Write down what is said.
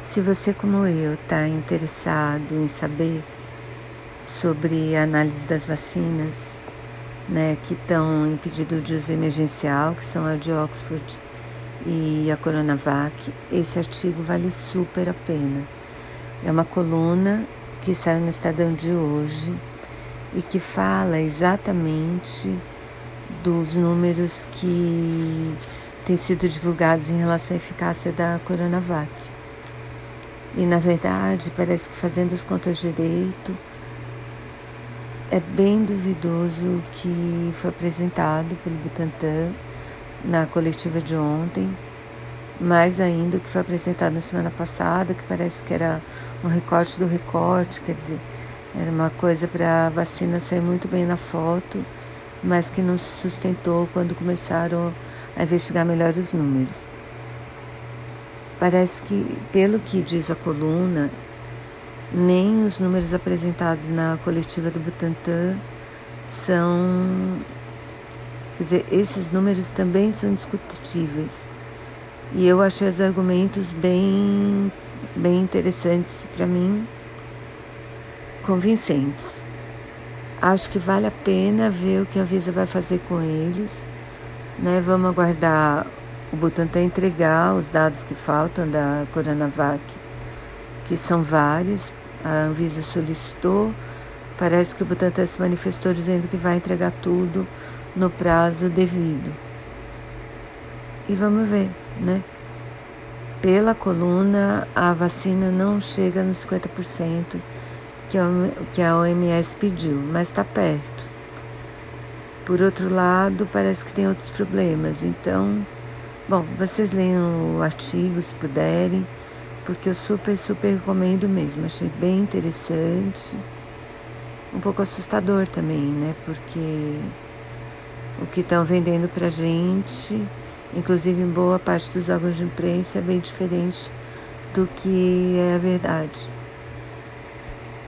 Se você, como eu, está interessado em saber sobre a análise das vacinas, né, que estão em pedido de uso emergencial, que são a de Oxford e a Coronavac, esse artigo vale super a pena. É uma coluna que saiu no Estadão de hoje e que fala exatamente dos números que têm sido divulgados em relação à eficácia da Coronavac. E na verdade, parece que fazendo as contas direito, é bem duvidoso o que foi apresentado pelo Butantan na coletiva de ontem, mais ainda o que foi apresentado na semana passada, que parece que era um recorte do recorte, quer dizer, era uma coisa para a vacina sair muito bem na foto, mas que não se sustentou quando começaram a investigar melhor os números. Parece que, pelo que diz a coluna, nem os números apresentados na coletiva do Butantan são. Quer dizer, esses números também são discutíveis. E eu achei os argumentos bem, bem interessantes para mim, convincentes. Acho que vale a pena ver o que a Visa vai fazer com eles. Né? Vamos aguardar o Butantan entregar os dados que faltam da Coronavac, que são vários. A Anvisa solicitou. Parece que o Butantan se manifestou dizendo que vai entregar tudo no prazo devido. E vamos ver, né? Pela coluna, a vacina não chega nos 50% que a OMS pediu, mas está perto. Por outro lado, parece que tem outros problemas. Então, bom, vocês leiam o artigo se puderem, porque eu super, super recomendo mesmo. Achei bem interessante. Um pouco assustador também, né? Porque o que estão vendendo pra gente, inclusive em boa parte dos órgãos de imprensa, é bem diferente do que é a verdade.